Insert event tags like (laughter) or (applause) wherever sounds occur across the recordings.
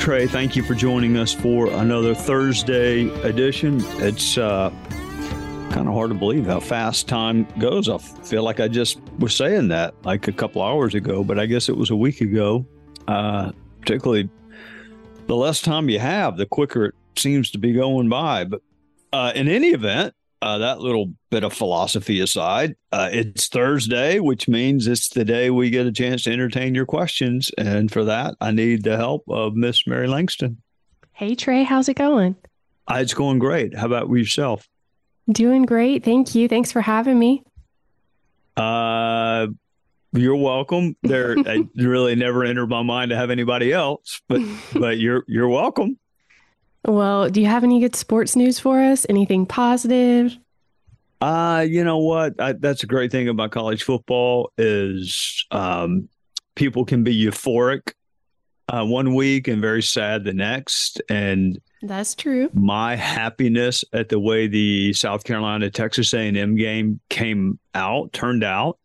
Trey. Thank you for joining us for another Thursday edition. It's uh, kind of hard to believe how fast time goes. I feel like I just was saying that like a couple hours ago, but I guess it was a week ago. Uh, particularly, the less time you have, the quicker it seems to be going by. But uh, in any event, uh, that little bit of philosophy aside, uh, it's Thursday, which means it's the day we get a chance to entertain your questions. And for that, I need the help of Miss Mary Langston. Hey, Trey, how's it going? Uh, it's going great. How about yourself? Doing great. Thank you. Thanks for having me. Uh, you're welcome. There, (laughs) it really never entered my mind to have anybody else, but (laughs) but you're you're welcome. Well, do you have any good sports news for us? Anything positive? Uh, you know what? I, that's a great thing about college football is um, people can be euphoric uh, one week and very sad the next. And That's true. my happiness at the way the South Carolina Texas A&M game came out turned out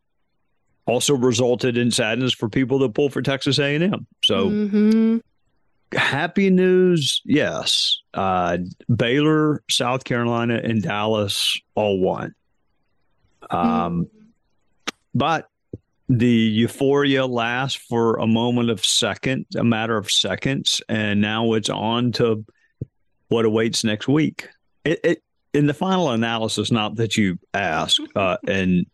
also resulted in sadness for people that pull for Texas A&M. So hmm happy news, yes. Uh, Baylor, South Carolina, and Dallas all won. Um, But the euphoria lasts for a moment of second, a matter of seconds, and now it's on to what awaits next week. It, it in the final analysis, not that you ask, uh, and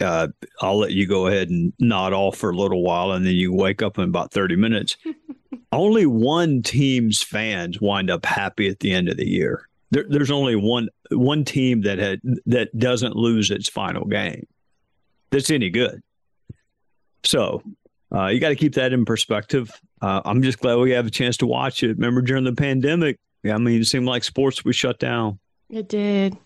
uh, I'll let you go ahead and nod off for a little while, and then you wake up in about thirty minutes (laughs) only one team's fans wind up happy at the end of the year. There, there's only one one team that had that doesn't lose its final game that's any good. So uh, you got to keep that in perspective. Uh, I'm just glad we have a chance to watch it. Remember during the pandemic, I mean, it seemed like sports was shut down. It did.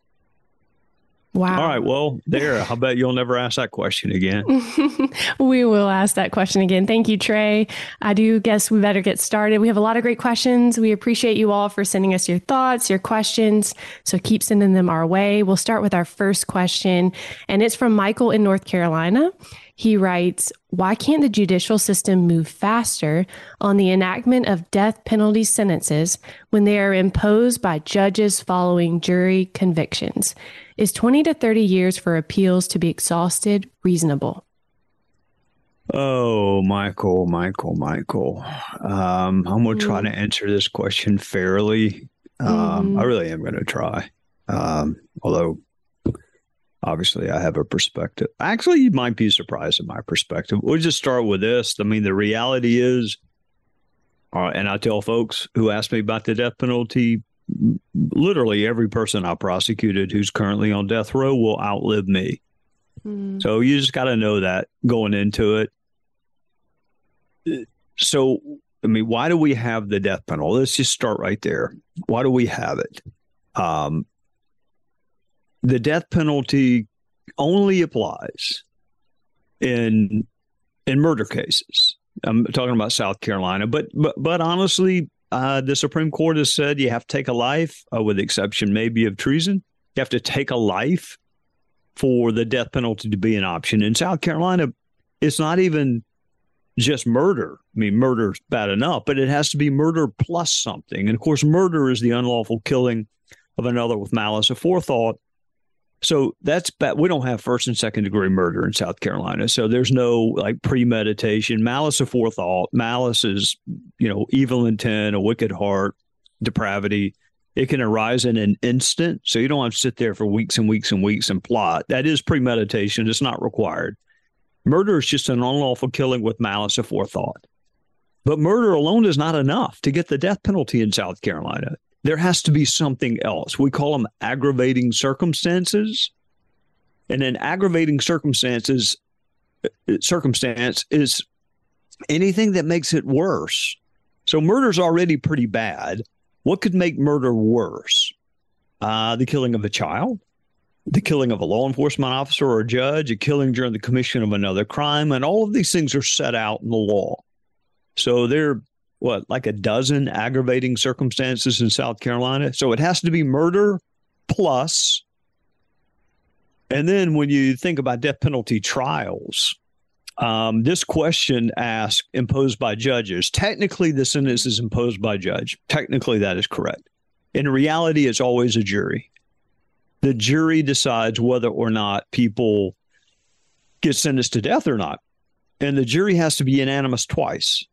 Wow. All right, well, there. I bet you'll never ask that question again. (laughs) we will ask that question again. Thank you, Trey. I do guess we better get started. We have a lot of great questions. We appreciate you all for sending us your thoughts, your questions. So keep sending them our way. We'll start with our first question, and it's from Michael in North Carolina. He writes, Why can't the judicial system move faster on the enactment of death penalty sentences when they are imposed by judges following jury convictions? Is 20 to 30 years for appeals to be exhausted reasonable? Oh, Michael, Michael, Michael. Um, I'm going to try to answer this question fairly. Um, I really am going to try. Um, although, obviously, I have a perspective. Actually, you might be surprised at my perspective. We'll just start with this. I mean, the reality is, uh, and I tell folks who ask me about the death penalty, literally every person I prosecuted who's currently on death row will outlive me. So you just got to know that going into it. So, I mean, why do we have the death penalty? Let's just start right there. Why do we have it? Um, the death penalty only applies in in murder cases. I'm talking about South Carolina, but but but honestly, uh, the Supreme Court has said you have to take a life, uh, with the exception maybe of treason. You have to take a life for the death penalty to be an option. In South Carolina, it's not even just murder. I mean, murder's bad enough, but it has to be murder plus something. And of course, murder is the unlawful killing of another with malice aforethought. So that's bad. We don't have first and second degree murder in South Carolina. So there's no like premeditation, malice aforethought. Malice is, you know, evil intent, a wicked heart, depravity. It can arise in an instant. So you don't have to sit there for weeks and weeks and weeks and plot. That is premeditation. It's not required. Murder is just an unlawful killing with malice aforethought. But murder alone is not enough to get the death penalty in South Carolina. There has to be something else. We call them aggravating circumstances. And an aggravating circumstances, circumstance is anything that makes it worse. So murder's already pretty bad. What could make murder worse? Uh, the killing of a child, the killing of a law enforcement officer or a judge, a killing during the commission of another crime, and all of these things are set out in the law. So there, what, like a dozen aggravating circumstances in South Carolina. So it has to be murder plus. And then when you think about death penalty trials, um, this question asked imposed by judges. Technically, the sentence is imposed by judge. Technically, that is correct. In reality, it's always a jury. The jury decides whether or not people get sentenced to death or not. And the jury has to be unanimous twice.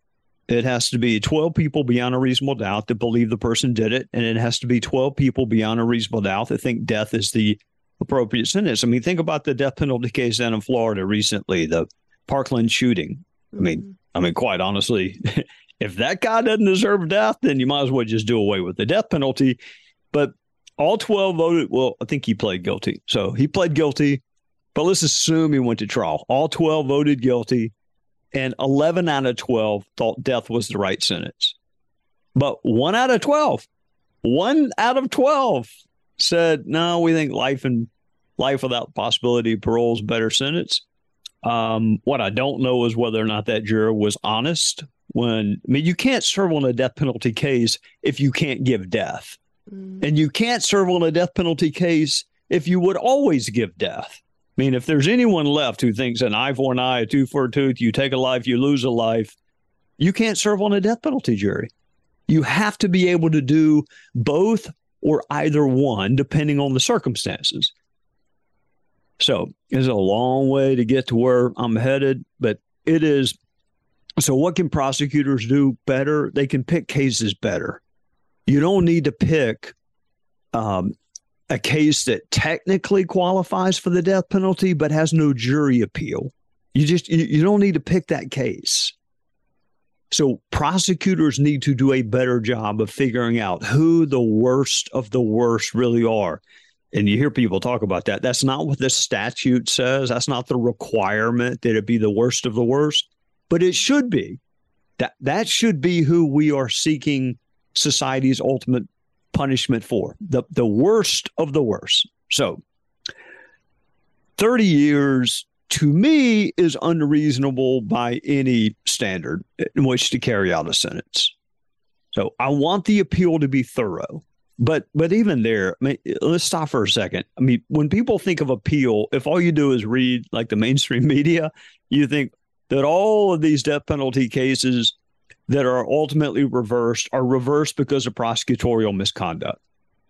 It has to be 12 people beyond a reasonable doubt that believe the person did it. And it has to be 12 people beyond a reasonable doubt that think death is the appropriate sentence. I mean, think about the death penalty case down in Florida recently, the Parkland shooting. I mean, mm-hmm. I mean, quite honestly, (laughs) if that guy doesn't deserve death, then you might as well just do away with the death penalty. But all 12 voted, well, I think he pled guilty. So he pled guilty, but let's assume he went to trial. All 12 voted guilty, and 11 out of 12 thought death was the right sentence. But one out of 12, one out of 12 said, no, we think life and life without possibility of parole is better sentence. Um, what I don't know is whether or not that juror was honest when, I mean, you can't serve on a death penalty case if you can't give death. Mm. And you can't serve on a death penalty case if you would always give death. Mean, if there's anyone left who thinks an eye for an eye, a tooth for a tooth, you take a life, you lose a life, you can't serve on a death penalty jury. You have to be able to do both or either one, depending on the circumstances. So it's a long way to get to where I'm headed, but it is. So, what can prosecutors do better? They can pick cases better. You don't need to pick um, a case that technically qualifies for the death penalty but has no jury appeal. You just you, you don't need to pick that case. So prosecutors need to do a better job of figuring out who the worst of the worst really are and you hear people talk about that. That's not what the statute says. That's not the requirement that it be the worst of the worst, but it should be. That that should be who we are seeking society's ultimate punishment for. The the worst of the worst. So 30 years to me is unreasonable by any standard in which to carry out a sentence. So I want the appeal to be thorough. But but even there, I mean, let's stop for a second. I mean, when people think of appeal, if all you do is read like the mainstream (laughs) media, you think that all of these death penalty cases that are ultimately reversed are reversed because of prosecutorial misconduct.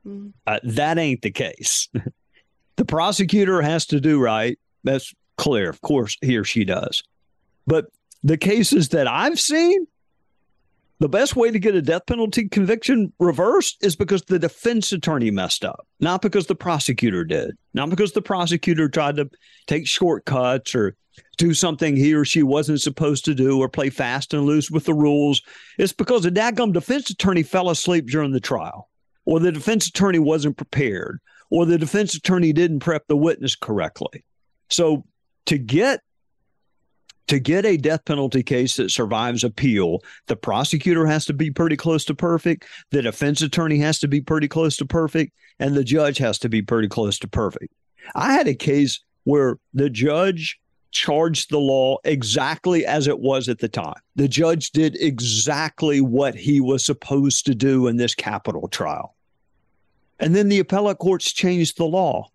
Mm. Uh, that ain't the case. (laughs) the prosecutor has to do right. That's clear. Of course, he or she does. But the cases that I've seen, the best way to get a death penalty conviction reversed is because the defense attorney messed up, not because the prosecutor did, not because the prosecutor tried to take shortcuts or do something he or she wasn't supposed to do or play fast and loose with the rules. It's because the dadgum defense attorney fell asleep during the trial, or the defense attorney wasn't prepared, or the defense attorney didn't prep the witness correctly. So to get to get a death penalty case that survives appeal, the prosecutor has to be pretty close to perfect, the defense attorney has to be pretty close to perfect, and the judge has to be pretty close to perfect. I had a case where the judge charged the law exactly as it was at the time. The judge did exactly what he was supposed to do in this capital trial. And then the appellate courts changed the law.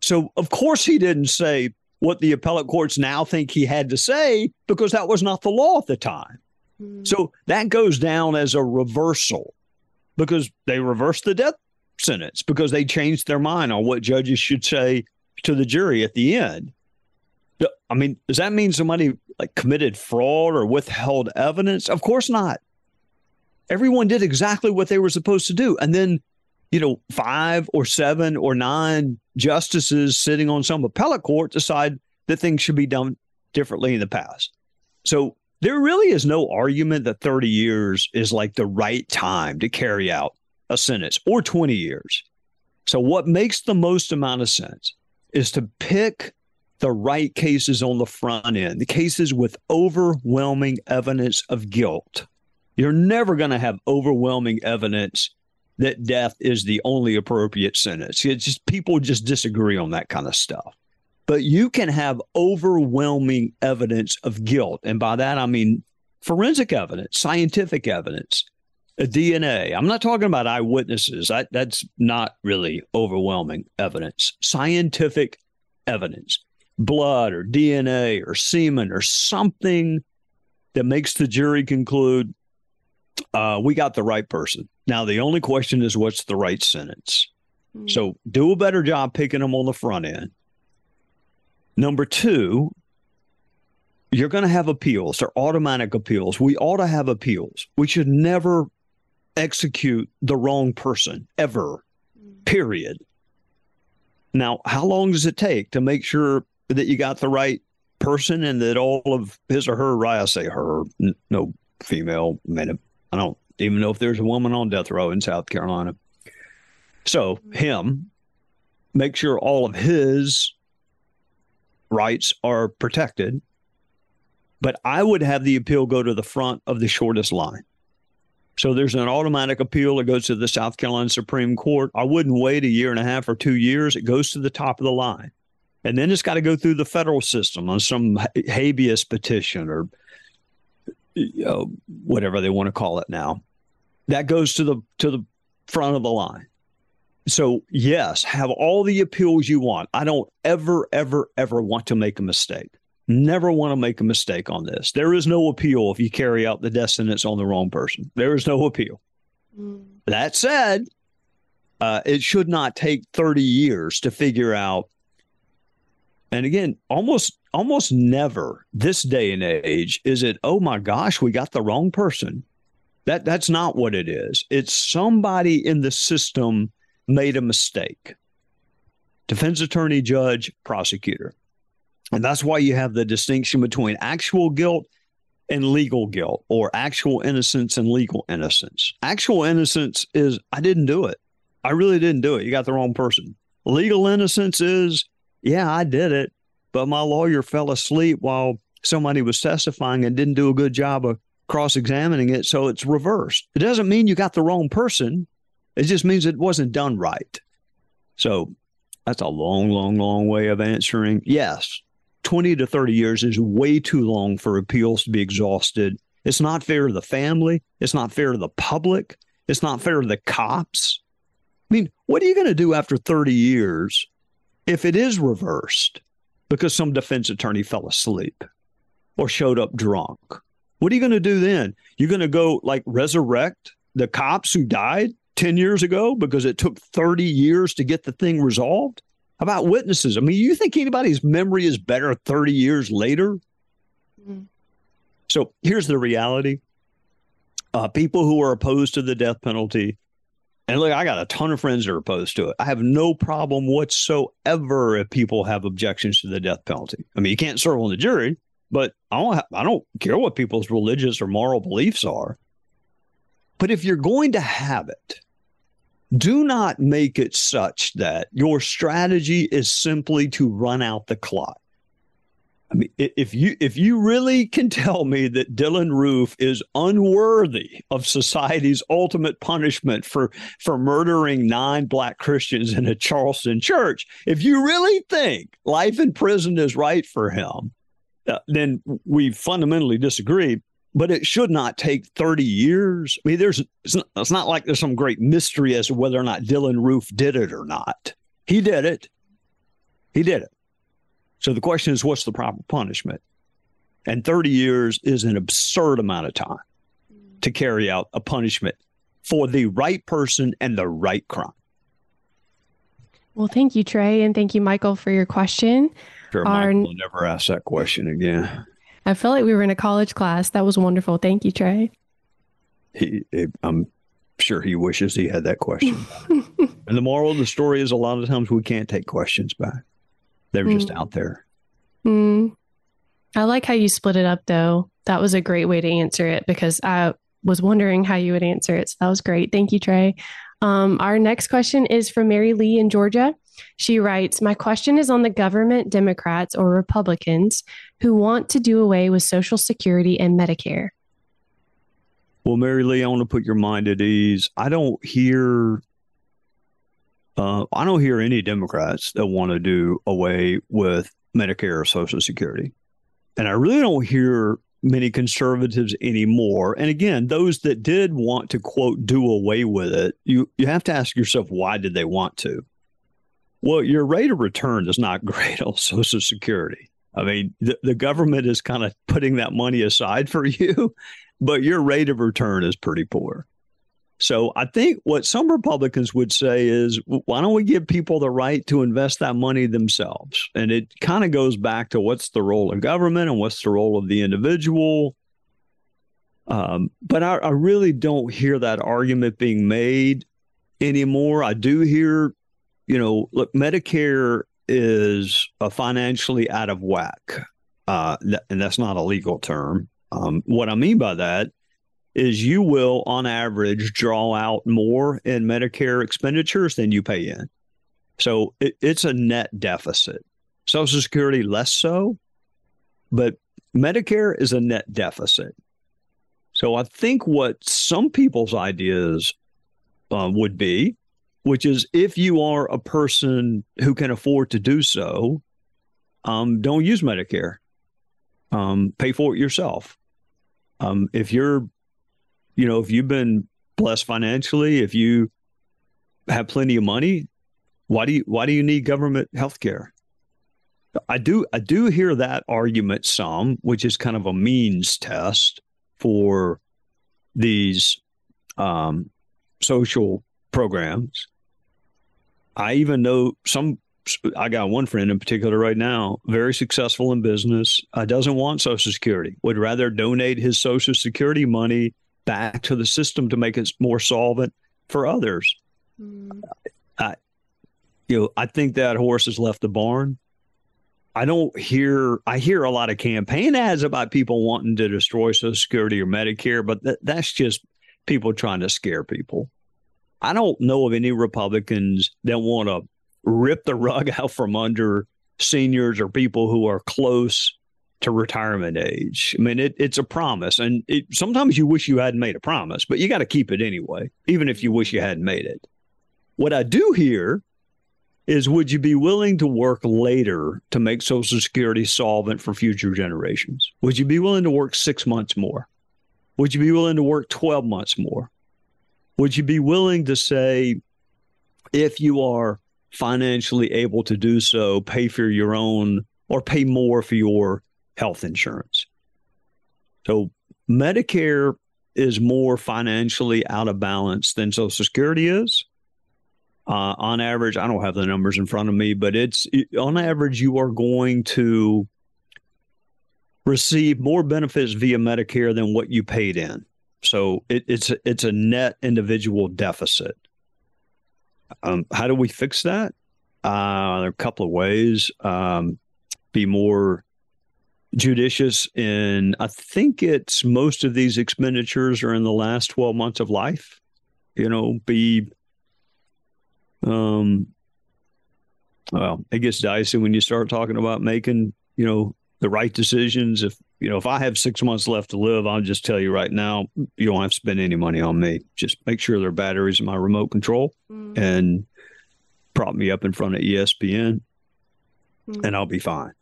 So, of course, he didn't say what the appellate courts now think he had to say because that was not the law at the time. Mm. So that goes down as a reversal because they reversed the death sentence because they changed their mind on what judges should say to the jury at the end. I mean, does that mean somebody like committed fraud or withheld evidence? Of course not. Everyone did exactly what they were supposed to do. And then you know, five or seven or nine justices sitting on some appellate court decide that things should be done differently in the past. So there really is no argument that 30 years is like the right time to carry out a sentence or 20 years. So what makes the most amount of sense is to pick the right cases on the front end, the cases with overwhelming evidence of guilt. You're never going to have overwhelming evidence that death is the only appropriate sentence. It's just people just disagree on that kind of stuff. But you can have overwhelming evidence of guilt. And by that, I mean forensic evidence, scientific evidence, DNA. I'm not talking about eyewitnesses. I, that's not really overwhelming evidence. Scientific evidence, blood or DNA or semen or something that makes the jury conclude uh, we got the right person. Now, the only question is what's the right sentence? Mm-hmm. So do a better job picking them on the front end. Number two, you're going to have appeals. They're automatic appeals. We ought to have appeals. We should never execute the wrong person ever, period. Now, how long does it take to make sure that you got the right person and that all of his or her? I say her, no female. Man, I don't even know if there's a woman on death row in South Carolina. So, him, make sure all of his rights are protected. But I would have the appeal go to the front of the shortest line. So there's an automatic appeal that goes to the South Carolina Supreme Court. I wouldn't wait a year and a half or two years. It goes to the top of the line. And then it's got to go through the federal system on some habeas petition or whatever they want to call it now. That goes to the to the front of the line. So yes, have all the appeals you want. I don't ever, ever, ever want to make a mistake. Never want to make a mistake on this. There is no appeal if you carry out the death sentence on the wrong person. There is no appeal. Mm. That said, uh, it should not take 30 years to figure out. And again, almost almost never this day and age is it, oh my gosh, we got the wrong person. That that's not what it is. It's somebody in the system made a mistake. Defense attorney, judge, prosecutor. And that's why you have the distinction between actual guilt and legal guilt or actual innocence and legal innocence. Actual innocence is I didn't do it. I really didn't do it. You got the wrong person. Legal innocence is, yeah, I did it, but my lawyer fell asleep while somebody was testifying and didn't do a good job of cross examining it. So it's reversed. It doesn't mean you got the wrong person, it just means it wasn't done right. So that's a long, long, long way of answering. Yes, 20 to 30 years is way too long for appeals to be exhausted. It's not fair to the family. It's not fair to the public. It's not fair to the cops. I mean, what are you going to do after 30 years if it is reversed because some defense attorney fell asleep or showed up drunk? What are you going to do then? You're going to go like resurrect the cops who died 10 years ago because it took 30 years to get the thing resolved? about witnesses? I mean, you think anybody's memory is better 30 years later? Mm-hmm. So here's the reality uh, people who are opposed to the death penalty, and look, I got a ton of friends that are opposed to it. I have no problem whatsoever if people have objections to the death penalty. I mean, you can't serve on the jury, but I don't, have, I don't care what people's religious or moral beliefs are. But if you're going to have it, do not make it such that your strategy is simply to run out the clock. I mean, if you if you really can tell me that Dylann Roof is unworthy of society's ultimate punishment for for murdering nine black Christians in a Charleston church, if you really think life in prison is right for him, uh, then we fundamentally disagree but it should not take 30 years. I mean, there's it's not, it's not like there's some great mystery as to whether or not Dylann Roof did it or not. He did it. He did it. So the question is, what's the proper punishment? And 30 years is an absurd amount of time to carry out a punishment for the right person and the right crime. Well, thank you, Trey, and thank you, Michael, for your question. Sure, Our... Michael will never ask that question again. I felt like we were in a college class. That was wonderful. Thank you, Trey. He, I'm sure he wishes he had that question. (laughs) and the moral of the story is a lot of times we can't take questions back. They're mm. just out there. Mm. I like how you split it up, though. That was a great way to answer it because I was wondering how you would answer it. So that was great. Thank you, Trey. Um, our next question is from Mary Lee in Georgia. She writes My question is on the government, Democrats, or Republicans who want to do away with Social Security and Medicare. Well, Mary Lee, I want to put your mind at ease. I don't hear. Uh, I don't hear any Democrats that want to do away with Medicare or Social Security. And I really don't hear many conservatives anymore. And again, those that did want to quote do away with it, you you have to ask yourself why did they want to? Well, your rate of return is not (laughs) great on Social Security. I mean, the, the government is kind of putting that money aside for you, (laughs) but your rate of return is pretty poor. So I think what some Republicans would say is, why don't we give people the right to invest that money themselves? And it kind of goes back to what's the role of government and what's the role of the individual. Um, but I, I really don't hear that argument being made anymore. I do hear, you know, look, Medicare is financially out of whack, uh, and that's not a legal term. Um, what I mean by that is you will, on average, draw out more in Medicare expenditures than you pay in. So it, it's a net deficit. Social Security, less so, but Medicare is a net deficit. So I think what some people's ideas uh, would be, which is if you are a person who can afford to do so, um, don't use Medicare. Um, pay for it yourself. Um, if you're you know, if you've been blessed financially, if you have plenty of money, why do you why do you need government health care? I do I do hear that argument some, which is kind of a means test for these um, social programs. I even know some. I got one friend in particular right now, very successful in business. Uh, doesn't want Social Security. Would rather donate his Social Security money back to the system to make it more solvent for others. Mm. I, you know, I think that horse has left the barn. I don't hear. I hear a lot of campaign ads about people wanting to destroy Social Security or Medicare, but th- that's just people trying to scare people. I don't know of any Republicans that want to rip the rug (laughs) out from under seniors or people who are close to retirement age. I mean, it, it's a promise, and it, sometimes you wish you hadn't made a promise, but you got to keep it anyway, even if you wish you hadn't made it. What I do hear is would you be willing to work later to make Social Security solvent for future generations? Would you be willing to work six months more? Would you be willing to work 12 months more? Would you be willing to say, if you are financially able to do so, pay for your own or pay more for your health insurance. So Medicare is more financially out of balance than Social Security is. Uh, on average, I don't have the numbers in front of me, but it's on average, you are going to receive more benefits via Medicare than what you paid in. So it, it's it's a net individual deficit. Um, how do we fix that? Uh, there are a couple of ways. Um, be more judicious in I think it's most of these expenditures are in the last 12 months of life. You know, be um well, it gets dicey when you start talking about making, you know, the right decisions. If you know, if I have six months left to live, I'll just tell you right now, you don't have to spend any money on me. Just make sure there are batteries in my remote control mm. and prop me up in front of ESPN mm. and I'll be fine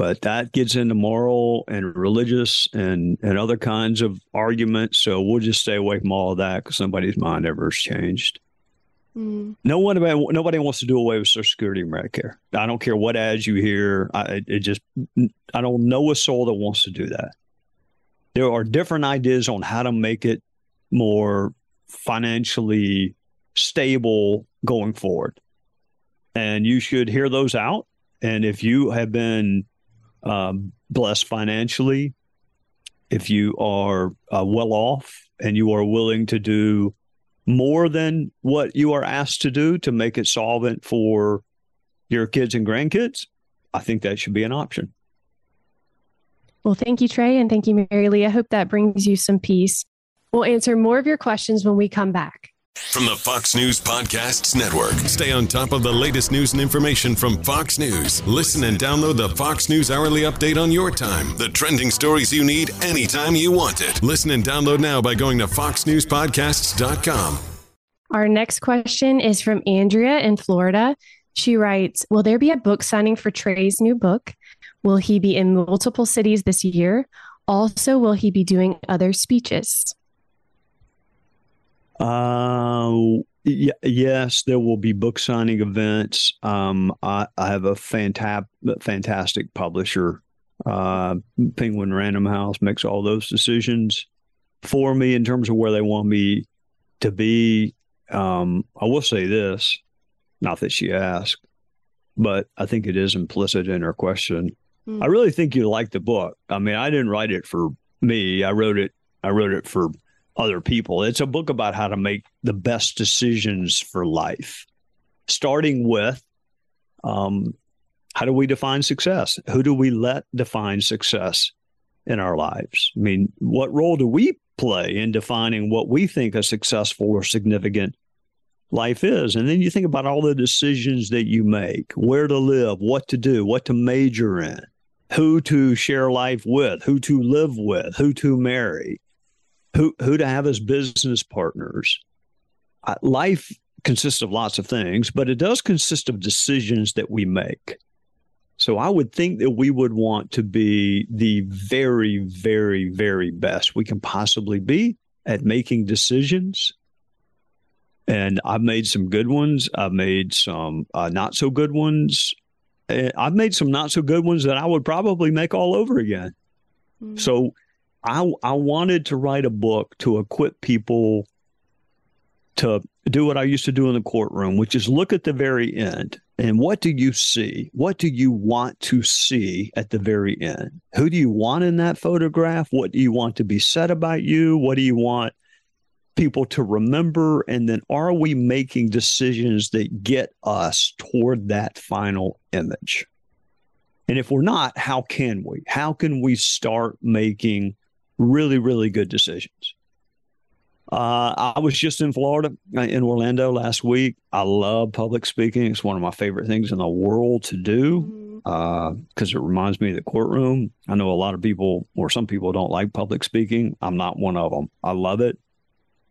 but that gets into moral and religious and and other kinds of arguments. So we'll just stay away from all of that because somebody's mind ever has changed. Mm. No one, nobody wants to do away with Social Security and Medicare. I don't care what ads you hear. I, it just, I don't know a soul that wants to do that. There are different ideas on how to make it more financially stable going forward, and you should hear those out. And if you have been um, blessed financially, if you are uh, well off and you are willing to do more than what you are asked to do to make it solvent for your kids and grandkids, I think that should be an option. Well, thank you, Trey, and thank you, Mary Lee. I hope that brings you some peace. We'll answer more of your questions when we come back. From the Fox News Podcasts Network. Stay on top of the latest news and information from Fox News. Listen and download the Fox News Hourly Update on your time. The trending stories you need anytime you want it. Listen and download now by going to foxnewspodcasts.com. Our next question is from Andrea in Florida. She writes Will there be a book signing for Trey's new book? Will he be in multiple cities this year? Also, will he be doing other speeches? Uh, y- yes, there will be book signing events. Um, I, I have a fantab- fantastic publisher. Uh, Penguin Random House makes all those decisions for me in terms of where they want me to be. Um, I will say this, not that she asked, but I think it is implicit in her question. I really think you like the book. I mean, I didn't write it for me. I wrote it. I wrote it for other people. It's a book about how to make the best decisions for life, starting with um, how do we define success? Who do we let define success in our lives? I mean, what role do we play in defining what we think a successful or significant life is? And then you think about all the decisions that you make where to live, what to do, what to major in, who to share life with, who to live with, who to marry who who to have as business partners. Uh, life consists of lots of things, but it does consist of decisions that we make. So I would think that we would want to be the very, very, very best we can possibly be at making decisions. And I've made some good ones. I've made some uh, not so good ones. I've made some not so good ones that I would probably make all over again. Mm-hmm. So I I wanted to write a book to equip people to do what I used to do in the courtroom, which is look at the very end and what do you see? What do you want to see at the very end? Who do you want in that photograph? What do you want to be said about you? What do you want people to remember? And then are we making decisions that get us toward that final image? And if we're not, how can we? How can we start making really, really good decisions. Uh, I was just in Florida, uh, in Orlando last week. I love public speaking. It's one of my favorite things in the world to do because uh, it reminds me of the courtroom. I know a lot of people, or some people, don't like public speaking. I'm not one of them. I love it.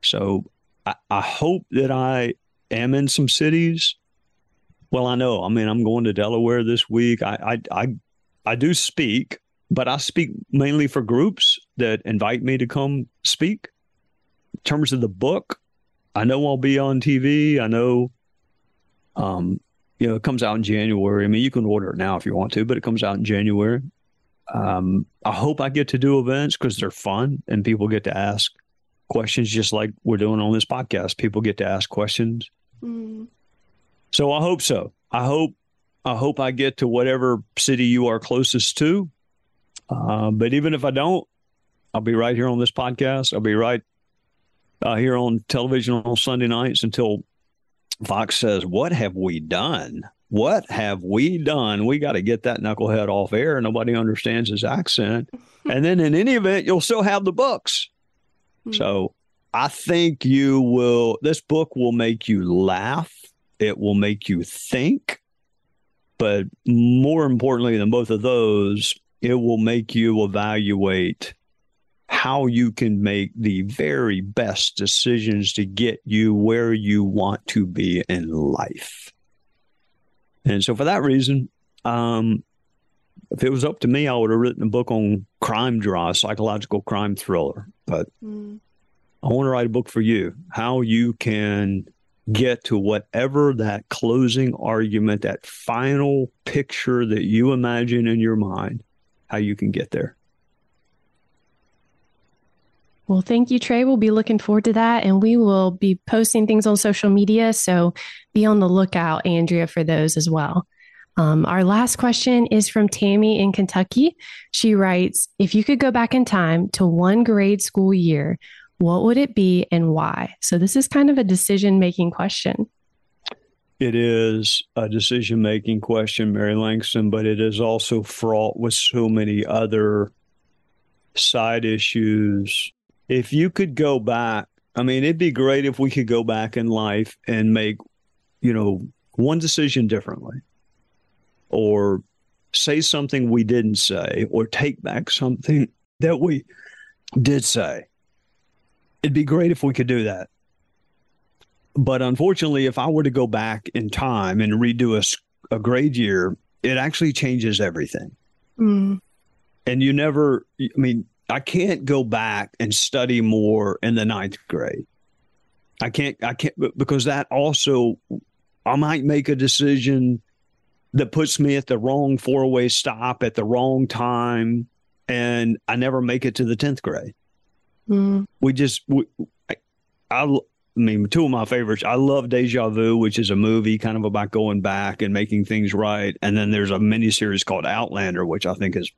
So I, I hope that I am in some cities. Well, I know. I mean, I'm going to Delaware this week. I I I, I do speak but I speak mainly for groups that invite me to come speak. In terms of the book, I know I'll be on TV. I know, um, you know, it comes out in January. I mean, you can order it now if you want to, but it comes out in January. Um, I hope I get to do events because they're fun and people get to ask questions just like we're doing on this podcast. People get to ask questions. Mm. So I hope so. I hope I hope I get to whatever city you are closest to uh, but even if I don't, I'll be right here on this podcast. I'll be right uh, here on television on Sunday nights until Fox says, What have we done? What have we done? We got to get that knucklehead off air. Nobody understands his accent. (laughs) and then in any event, you'll still have the books. Mm-hmm. So I think you will, this book will make you laugh. It will make you think. But more importantly than both of those, it will make you evaluate how you can make the very best decisions to get you where you want to be in life. And so, for that reason, um, if it was up to me, I would have written a book on crime drama, psychological crime thriller. But mm. I want to write a book for you, how you can get to whatever that closing argument, that final picture that you imagine in your mind how you can get there. Well, thank you, Trey. We'll be looking forward to that. And we will be posting things on social media. So be on the lookout, Andrea, for those as well. Um, our last question is from Tammy in Kentucky. She writes If you could go back in time to one grade school year, what would it be and why? So this is kind of a decision making question it is a decision making question, Mary Langston, but it is also fraught with so many other side issues. If you could go back I mean, it'd be great if we could go back in life and make, you know, one decision differently or say something we didn't say or take back something that we did say. It'd be great if we could do that. But unfortunately, if I were to go back in time and redo a, a grade year, it actually changes everything. Mm. And you never, I mean, I can't go back and study more in the ninth grade. I can't, I can't, because that also, I might make a decision that puts me at the wrong four way stop at the wrong time. And I never make it to the 10th grade. Mm. We just, we, I, I, I mean, two of my favorites. I love Deja Vu, which is a movie kind of about going back and making things right. And then there's a miniseries called Outlander, which I think is,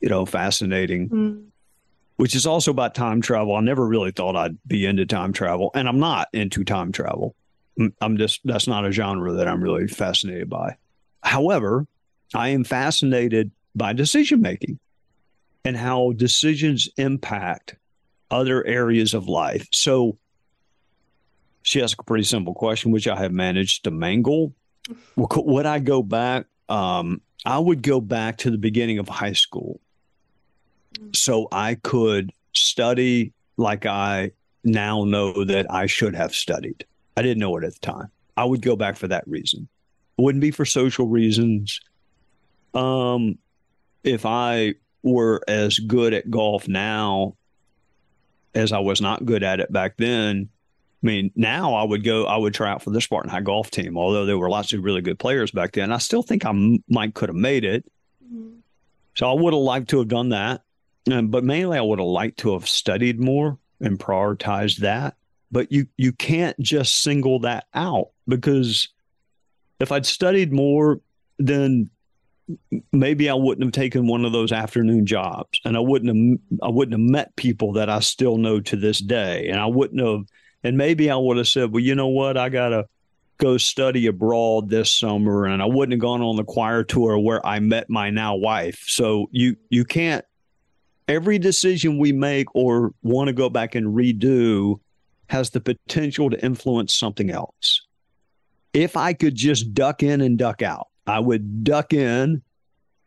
you know, fascinating, Mm. which is also about time travel. I never really thought I'd be into time travel, and I'm not into time travel. I'm- I'm just, that's not a genre that I'm really fascinated by. However, I am fascinated by decision making and how decisions impact other areas of life. So, she asked a pretty simple question, which I have managed to mangle. Would I go back? Um, I would go back to the beginning of high school so I could study like I now know that I should have studied. I didn't know it at the time. I would go back for that reason. It wouldn't be for social reasons. Um, if I were as good at golf now as I was not good at it back then, I mean, now I would go, I would try out for the Spartan High golf team, although there were lots of really good players back then. I still think I m- might could have made it. So I would have liked to have done that. Um, but mainly I would have liked to have studied more and prioritized that. But you you can't just single that out because if I'd studied more, then maybe I wouldn't have taken one of those afternoon jobs and I wouldn't have I wouldn't have met people that I still know to this day. And I wouldn't have and maybe I would have said, Well, you know what, I gotta go study abroad this summer and I wouldn't have gone on the choir tour where I met my now wife. So you you can't every decision we make or want to go back and redo has the potential to influence something else. If I could just duck in and duck out, I would duck in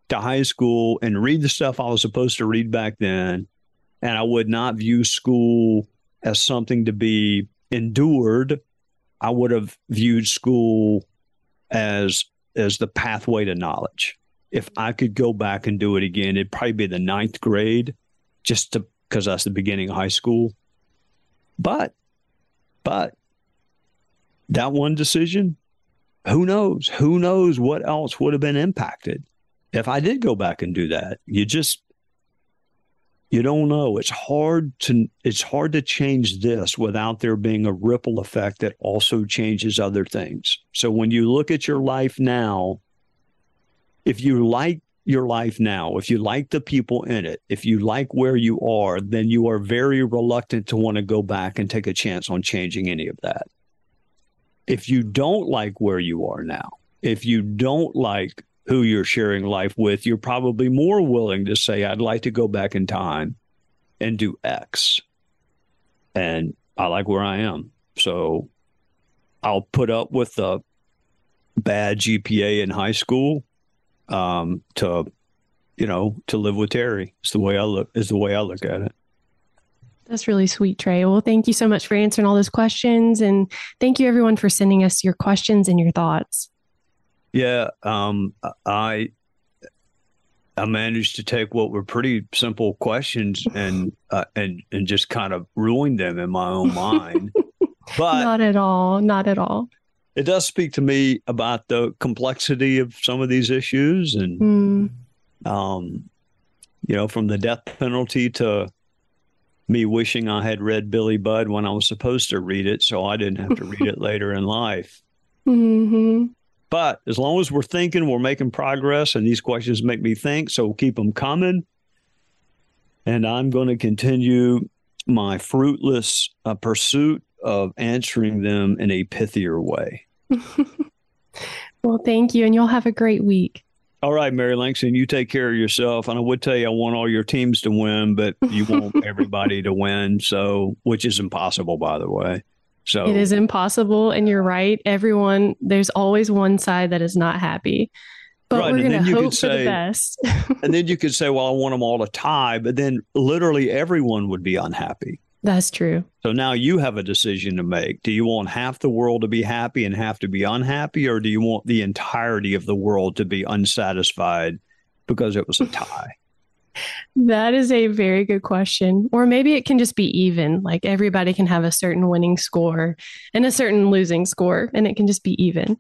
to high school and read the stuff I was supposed to read back then. And I would not view school as something to be endured. I would have viewed school as as the pathway to knowledge. If I could go back and do it again, it'd probably be the ninth grade, just because that's the beginning of high school. But, but that one decision, who knows? Who knows what else would have been impacted if I did go back and do that? You just you don't know. It's hard to it's hard to change this without there being a ripple effect that also changes other things. So when you look at your life now, if you like your life now, if you like the people in it, if you like where you are, then you are very reluctant to want to go back and take a chance on changing any of that. If you don't like where you are now, if you don't like who you're sharing life with, you're probably more willing to say, I'd like to go back in time and do X. And I like where I am. So I'll put up with the bad GPA in high school um, to, you know, to live with Terri. It's the way I look, is the way I look at it. That's really sweet, Trey. Well, thank you so much for answering all those questions. And thank you, everyone, for sending us your questions and your thoughts. Yeah, um, I I managed to take what were pretty simple questions and uh, and and just kind of ruin them in my own mind. (laughs) but not at all. Not at all. It does speak to me about the complexity of some of these issues, and Mm, um, you know, from the death penalty to me wishing I had read Billy Budd when I was supposed to read it, so I didn't have to read it (laughs) later in life. hmm But as long as we're thinking, we're making progress, and these questions make me think. So keep them coming. And I'm going to continue my fruitless uh, pursuit of answering them in a pithier way. (laughs) Well, thank you. And you'll have a great week. All right, Mary Langston, you take care of yourself. And I would tell you, I want all your teams to win, but you want (laughs) everybody to win. So, which is impossible, by the way. So it is impossible. And you're right. Everyone, there's always one side that is not happy. But Right, we're going to hope could for the best. (laughs) and then you could say, well, I want them all to tie, but then literally everyone would be unhappy. That's true. So now you have a decision to make. Do you want half the world to be happy and half to be unhappy, or do you want the entirety of the world to be unsatisfied because it was a tie? (laughs) That is a very good question. Or maybe it can just be even. Like everybody can have a certain winning score and a certain losing score, and it can just be even.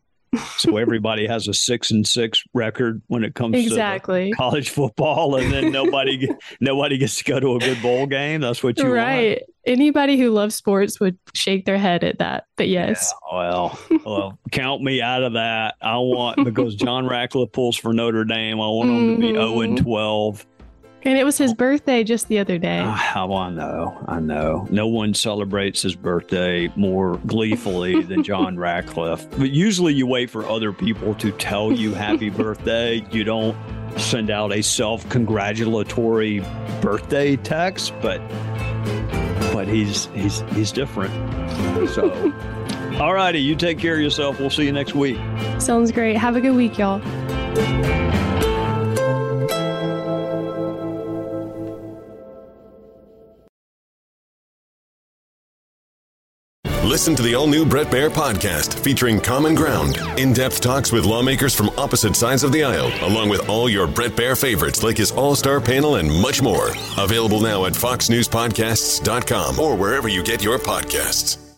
So everybody has a six and six record when it comes Exactly. to college football, and then nobody (laughs) nobody gets to go to a good bowl game. That's what you want. Right. Anybody who loves sports would shake their head at that. But yes. Well, well, count me out of that. I want because John Ratcliffe pulls for Notre Dame. I want him to be zero (laughs) mm-hmm. oh and twelve. And it was his oh. birthday just the other day. Oh, I know, I know. No one celebrates his birthday more gleefully (laughs) than John Ratcliffe. But usually, you wait for other people to tell you happy (laughs) birthday. You don't send out a self-congratulatory birthday text, but but he's he's he's different. So, (laughs) all righty, you take care of yourself. We'll see you next week. Sounds great. Have a good week, y'all. Listen to the all new Bret Baier podcast featuring Common Ground, in depth talks with lawmakers from opposite sides of the aisle, along with all your Bret Baier favorites like his all star panel and much more. Available now at foxnewspodcasts.com or wherever you get your podcasts.